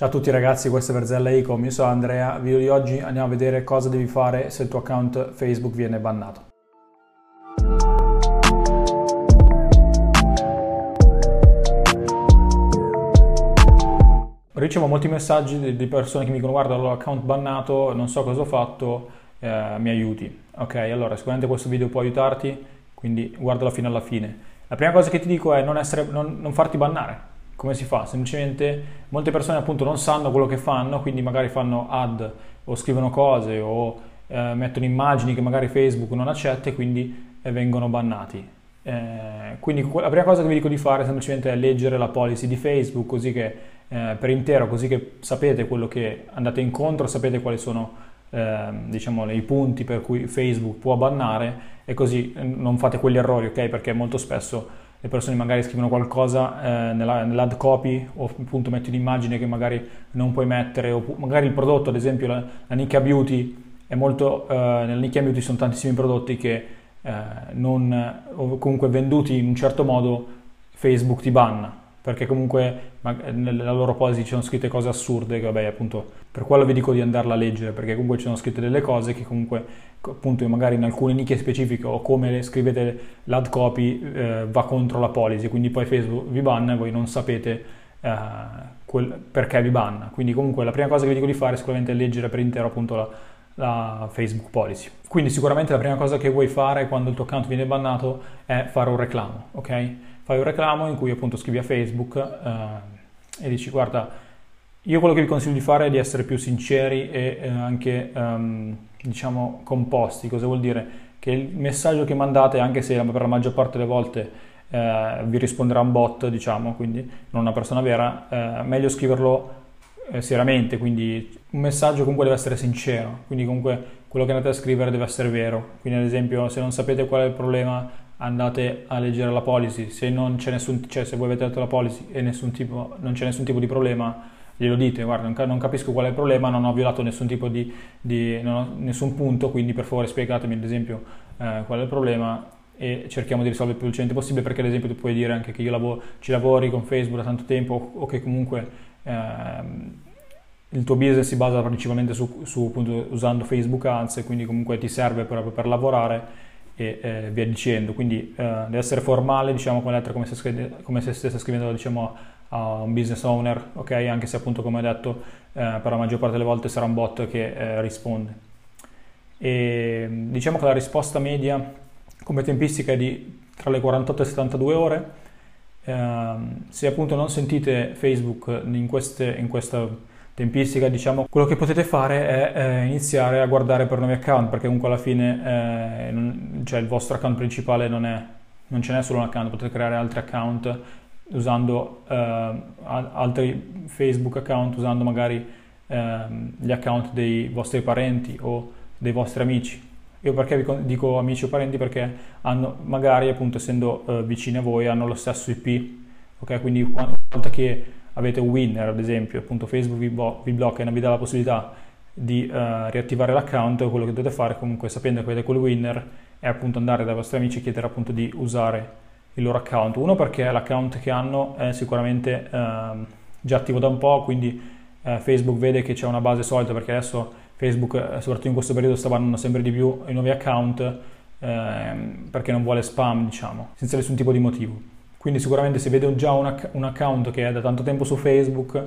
Ciao a tutti ragazzi, questa è Verzella Ecom, io sono Andrea, video di oggi andiamo a vedere cosa devi fare se il tuo account Facebook viene bannato. Ricevo molti messaggi di persone che mi dicono guarda l'ho account bannato, non so cosa ho fatto, eh, mi aiuti. Ok, allora sicuramente questo video può aiutarti, quindi guardalo fino alla fine. La prima cosa che ti dico è non, essere, non, non farti bannare, come si fa? Semplicemente molte persone appunto non sanno quello che fanno, quindi magari fanno ad o scrivono cose o eh, mettono immagini che magari Facebook non accetta e quindi eh, vengono bannati. Eh, quindi la prima cosa che vi dico di fare semplicemente è leggere la policy di Facebook così che eh, per intero, così che sapete quello che andate incontro, sapete quali sono ehm, diciamo, i punti per cui Facebook può bannare e così eh, non fate quegli errori, ok? Perché molto spesso le persone magari scrivono qualcosa eh, nella, nell'ad copy o appunto metti un'immagine che magari non puoi mettere o magari il prodotto, ad esempio la, la Nicchia Beauty è molto, eh, nella Nicchia Beauty sono tantissimi prodotti che eh, non, o comunque venduti in un certo modo Facebook ti banna perché comunque nella loro policy ci sono scritte cose assurde che vabbè appunto per quello vi dico di andarla a leggere perché comunque ci sono scritte delle cose che comunque appunto magari in alcune nicchie specifiche o come scrivete l'ad copy eh, va contro la policy. Quindi poi Facebook vi banna e voi non sapete eh, quel, perché vi banna. Quindi comunque la prima cosa che vi dico di fare è sicuramente leggere per intero appunto la, la Facebook policy. Quindi sicuramente la prima cosa che vuoi fare quando il tuo account viene bannato è fare un reclamo ok fai un reclamo in cui appunto scrivi a Facebook eh, e dici guarda, io quello che vi consiglio di fare è di essere più sinceri e eh, anche um, diciamo composti. Cosa vuol dire? Che il messaggio che mandate, anche se per la maggior parte delle volte eh, vi risponderà un bot, diciamo, quindi non una persona vera, eh, meglio scriverlo eh, seriamente, quindi un messaggio comunque deve essere sincero, quindi comunque quello che andate a scrivere deve essere vero. Quindi ad esempio se non sapete qual è il problema andate a leggere la policy, se, non c'è nessun, cioè, se voi avete letto la policy e tipo, non c'è nessun tipo di problema, glielo dite, guarda, non capisco qual è il problema, non ho violato nessun tipo di, di nessun punto, quindi per favore spiegatemi ad esempio eh, qual è il problema e cerchiamo di risolvere il più velocemente possibile perché ad esempio tu puoi dire anche che io lavoro, ci lavori con Facebook da tanto tempo o che comunque eh, il tuo business si basa principalmente su, su appunto, usando Facebook Ads e quindi comunque ti serve proprio per lavorare e eh, via dicendo. Quindi eh, deve essere formale, diciamo, con lettere come se, scrive, come se stesse scrivendo diciamo, a un business owner, ok? Anche se appunto come detto eh, per la maggior parte delle volte sarà un bot che eh, risponde. E diciamo che la risposta media come tempistica è di tra le 48 e le 72 ore. Ehm, se appunto non sentite Facebook in, queste, in questa tempistica, diciamo, quello che potete fare è eh, iniziare a guardare per nuovi account, perché comunque alla fine eh, non, cioè il vostro account principale non, è, non ce n'è solo un account, potete creare altri account usando eh, altri Facebook account, usando magari ehm, gli account dei vostri parenti o dei vostri amici. Io perché vi dico amici o parenti? Perché hanno, magari appunto essendo eh, vicini a voi, hanno lo stesso IP, ok? Quindi una volta che avete un winner, ad esempio, appunto Facebook vi, bo- vi blocca e non vi dà la possibilità di uh, riattivare l'account, quello che dovete fare comunque sapendo che avete quel winner è appunto andare dai vostri amici e chiedere appunto di usare il loro account. Uno perché l'account che hanno è sicuramente uh, già attivo da un po', quindi uh, Facebook vede che c'è una base solida perché adesso Facebook, eh, soprattutto in questo periodo, sta bannando sempre di più i nuovi account ehm, perché non vuole spam, diciamo, senza nessun tipo di motivo. Quindi sicuramente se vede già un, un account che è da tanto tempo su Facebook,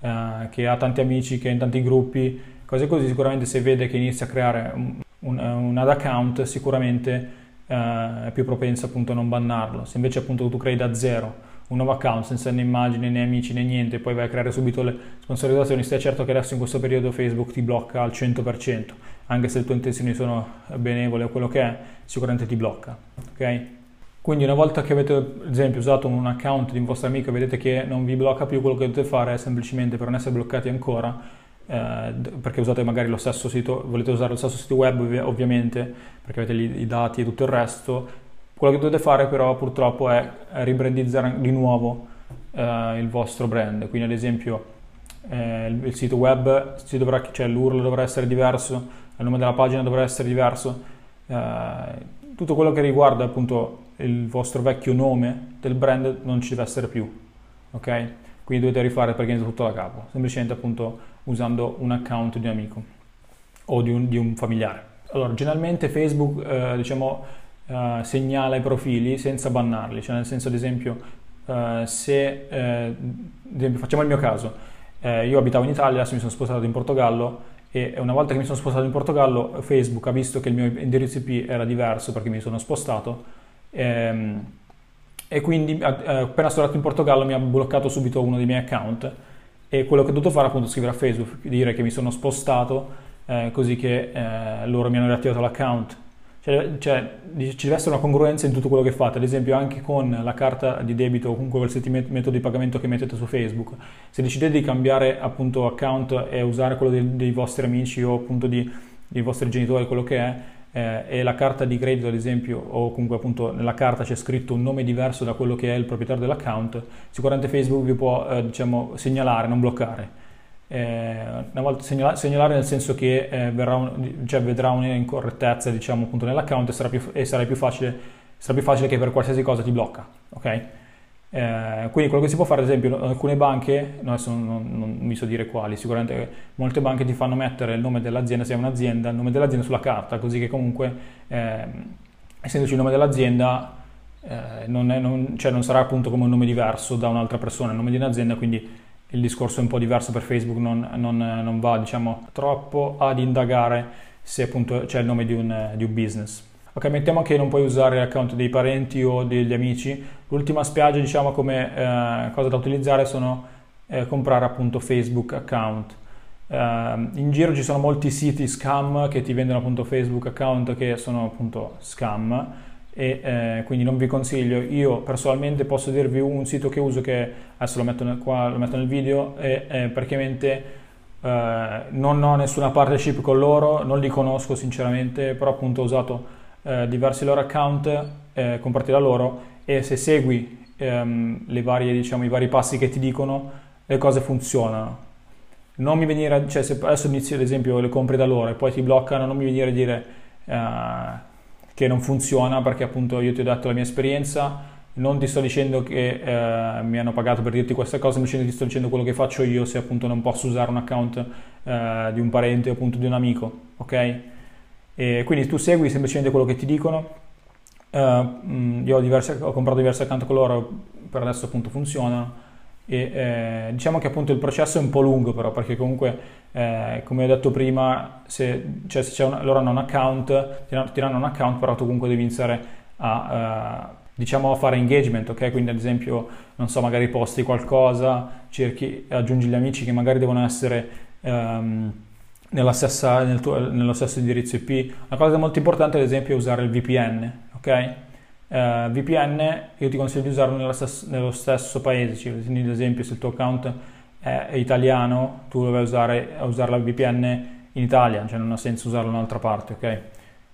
eh, che ha tanti amici, che è in tanti gruppi, cose così, sicuramente se vede che inizia a creare un, un, un ad account, sicuramente eh, è più propenso appunto a non bannarlo. Se invece appunto tu crei da zero un nuovo account senza né immagini né amici né niente, poi vai a creare subito le sponsorizzazioni, stai certo che adesso in questo periodo Facebook ti blocca al 100%, anche se le tue intenzioni sono benevole o quello che è, sicuramente ti blocca, ok? Quindi una volta che avete ad esempio usato un account di un vostro amico e vedete che non vi blocca più, quello che dovete fare è semplicemente per non essere bloccati ancora, eh, perché usate magari lo stesso sito, volete usare lo stesso sito web ovviamente, perché avete i dati e tutto il resto, quello che dovete fare però purtroppo è ribrandizzare di nuovo eh, il vostro brand. Quindi ad esempio eh, il, sito web, dovrà, cioè l'URL dovrà essere diverso, il nome della pagina dovrà essere diverso, eh, tutto quello che riguarda appunto il vostro vecchio nome del brand non ci deve essere più, ok? quindi dovete rifare praticamente tutto da capo, semplicemente appunto usando un account di un amico o di un, di un familiare. Allora, generalmente Facebook, eh, diciamo, eh, segnala i profili senza bannarli, cioè nel senso ad esempio, eh, se, eh, esempio facciamo il mio caso, eh, io abitavo in Italia, adesso mi sono spostato in Portogallo e una volta che mi sono spostato in Portogallo Facebook ha visto che il mio indirizzo IP era diverso perché mi sono spostato ehm, e quindi appena sono arrivato in Portogallo mi ha bloccato subito uno dei miei account. E quello che ho dovuto fare è scrivere a Facebook, dire che mi sono spostato eh, così che eh, loro mi hanno riattivato l'account. Cioè, cioè, ci deve essere una congruenza in tutto quello che fate, ad esempio anche con la carta di debito o comunque qualsiasi metodo di pagamento che mettete su Facebook, se decidete di cambiare appunto account e usare quello dei, dei vostri amici o appunto di, dei vostri genitori, quello che è, eh, e la carta di credito ad esempio o comunque appunto nella carta c'è scritto un nome diverso da quello che è il proprietario dell'account, sicuramente Facebook vi può eh, diciamo segnalare, non bloccare. Eh, una volta segnala, segnalare nel senso che eh, un, cioè vedrà un'incorrettezza diciamo appunto nell'account e sarà più, e sarà più, facile, sarà più facile che per qualsiasi cosa ti blocca ok eh, quindi quello che si può fare ad esempio alcune banche adesso non, non, non, mi so dire quali sicuramente molte banche ti fanno mettere il nome dell'azienda se è un'azienda il nome dell'azienda sulla carta così che comunque ehm, essendoci il nome dell'azienda eh, non, è, cioè non sarà appunto come un nome diverso da un'altra persona il nome di un'azienda quindi il discorso è un po' diverso per Facebook, non, non, non va diciamo, troppo ad indagare se appunto c'è il nome di un, di un business. Ok, mettiamo che non puoi usare l'account dei parenti o degli amici. L'ultima spiaggia, diciamo, come eh, cosa da utilizzare sono eh, comprare appunto Facebook account. Uh, in giro ci sono molti siti scam che ti vendono appunto Facebook account che sono appunto scam e eh, quindi non vi consiglio. Io personalmente posso dirvi un sito che uso che adesso lo metto nel, qua, lo metto nel video e eh, praticamente eh, non ho nessuna partnership con loro, non li conosco sinceramente, però appunto ho usato eh, diversi loro account eh, comprati da loro e se segui ehm, varie, diciamo, i vari passi che ti dicono le cose funzionano. Non mi venire, cioè se adesso inizi ad esempio le compri da loro e poi ti bloccano, non mi venire a dire eh, che non funziona perché appunto io ti ho dato la mia esperienza, non ti sto dicendo che eh, mi hanno pagato per dirti questa cosa, semplicemente ti sto dicendo quello che faccio io se appunto non posso usare un account eh, di un parente o appunto di un amico, ok? E quindi tu segui semplicemente quello che ti dicono. Uh, io ho, diversi, ho comprato diversi account con loro, per adesso appunto funzionano e eh, diciamo che appunto il processo è un po' lungo però perché comunque eh, come ho detto prima se, cioè, se una, loro hanno un account ti danno un account però tu comunque devi iniziare a uh, diciamo a fare engagement ok quindi ad esempio non so magari posti qualcosa cerchi aggiungi gli amici che magari devono essere um, stessa, nel tuo, nello stesso indirizzo IP una cosa molto importante ad esempio è usare il VPN ok? Uh, VPN io ti consiglio di usarlo stesso, nello stesso paese, quindi ad esempio se il tuo account è italiano tu dovrai usare, usare la VPN in Italia, cioè non ha senso usarlo in un'altra parte, ok?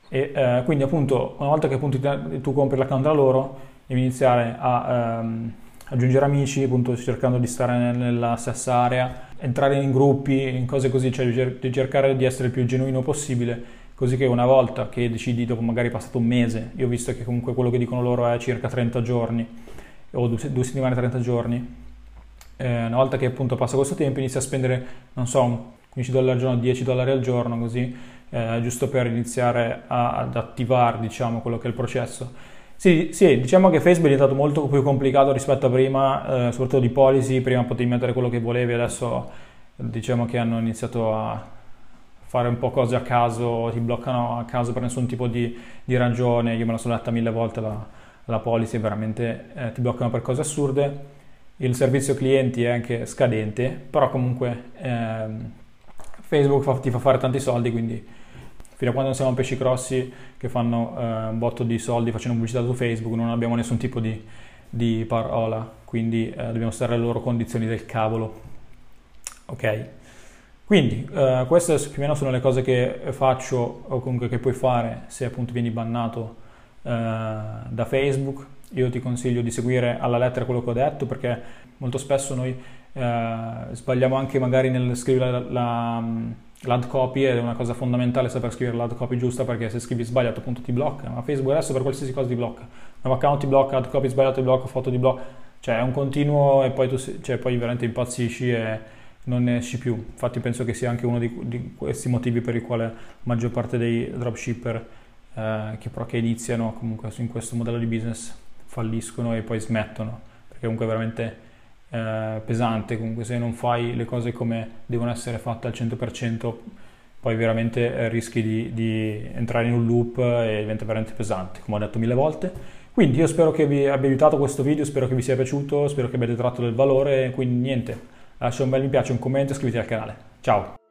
E uh, quindi appunto una volta che appunto tu compri l'account da loro devi iniziare a um, aggiungere amici, appunto cercando di stare nella stessa area, entrare in gruppi, in cose così, cioè di cercare di essere il più genuino possibile così che una volta che decidi, dopo magari passato un mese, io ho visto che comunque quello che dicono loro è circa 30 giorni, o due, settimane 30 giorni, eh, una volta che appunto passa questo tempo inizia a spendere, non so, 15 dollari al giorno, 10 dollari al giorno, così, eh, giusto per iniziare a, ad attivare, diciamo, quello che è il processo. Sì, sì, diciamo che Facebook è diventato molto più complicato rispetto a prima, eh, soprattutto di policy, prima potevi mettere quello che volevi, adesso diciamo che hanno iniziato a fare un po' cose a caso, ti bloccano a caso per nessun tipo di, di ragione, io me la sono letta mille volte la, la policy, veramente eh, ti bloccano per cose assurde, il servizio clienti è anche scadente, però comunque eh, Facebook fa, ti fa fare tanti soldi, quindi fino a quando non siamo pesci grossi che fanno eh, un botto di soldi facendo pubblicità su Facebook non abbiamo nessun tipo di, di parola, quindi eh, dobbiamo stare alle loro condizioni del cavolo. Ok? Quindi eh, queste più o meno sono le cose che faccio o comunque che puoi fare se appunto vieni bannato eh, da Facebook. Io ti consiglio di seguire alla lettera quello che ho detto perché molto spesso noi eh, sbagliamo anche magari nel scrivere la, la, l'ad copy è una cosa fondamentale saper scrivere l'ad copy giusta perché se scrivi sbagliato appunto ti blocca. Ma Facebook adesso per qualsiasi cosa ti blocca. Nuovo account ti blocca, ad copy sbagliato ti blocca, foto ti blocca Cioè è un continuo e poi tu cioè, poi veramente impazzisci e non ne esci più. Infatti penso che sia anche uno di, di questi motivi per i quali la maggior parte dei dropshipper eh, che però che iniziano comunque in questo modello di business falliscono e poi smettono, perché comunque veramente eh, pesante, comunque se non fai le cose come devono essere fatte al 100%, poi veramente eh, rischi di, di entrare in un loop e diventa veramente pesante, come ho detto mille volte. Quindi io spero che vi abbia aiutato questo video, spero che vi sia piaciuto, spero che abbiate tratto del valore, quindi niente, lascia un bel mi piace, un commento e iscrivetevi al canale. Ciao!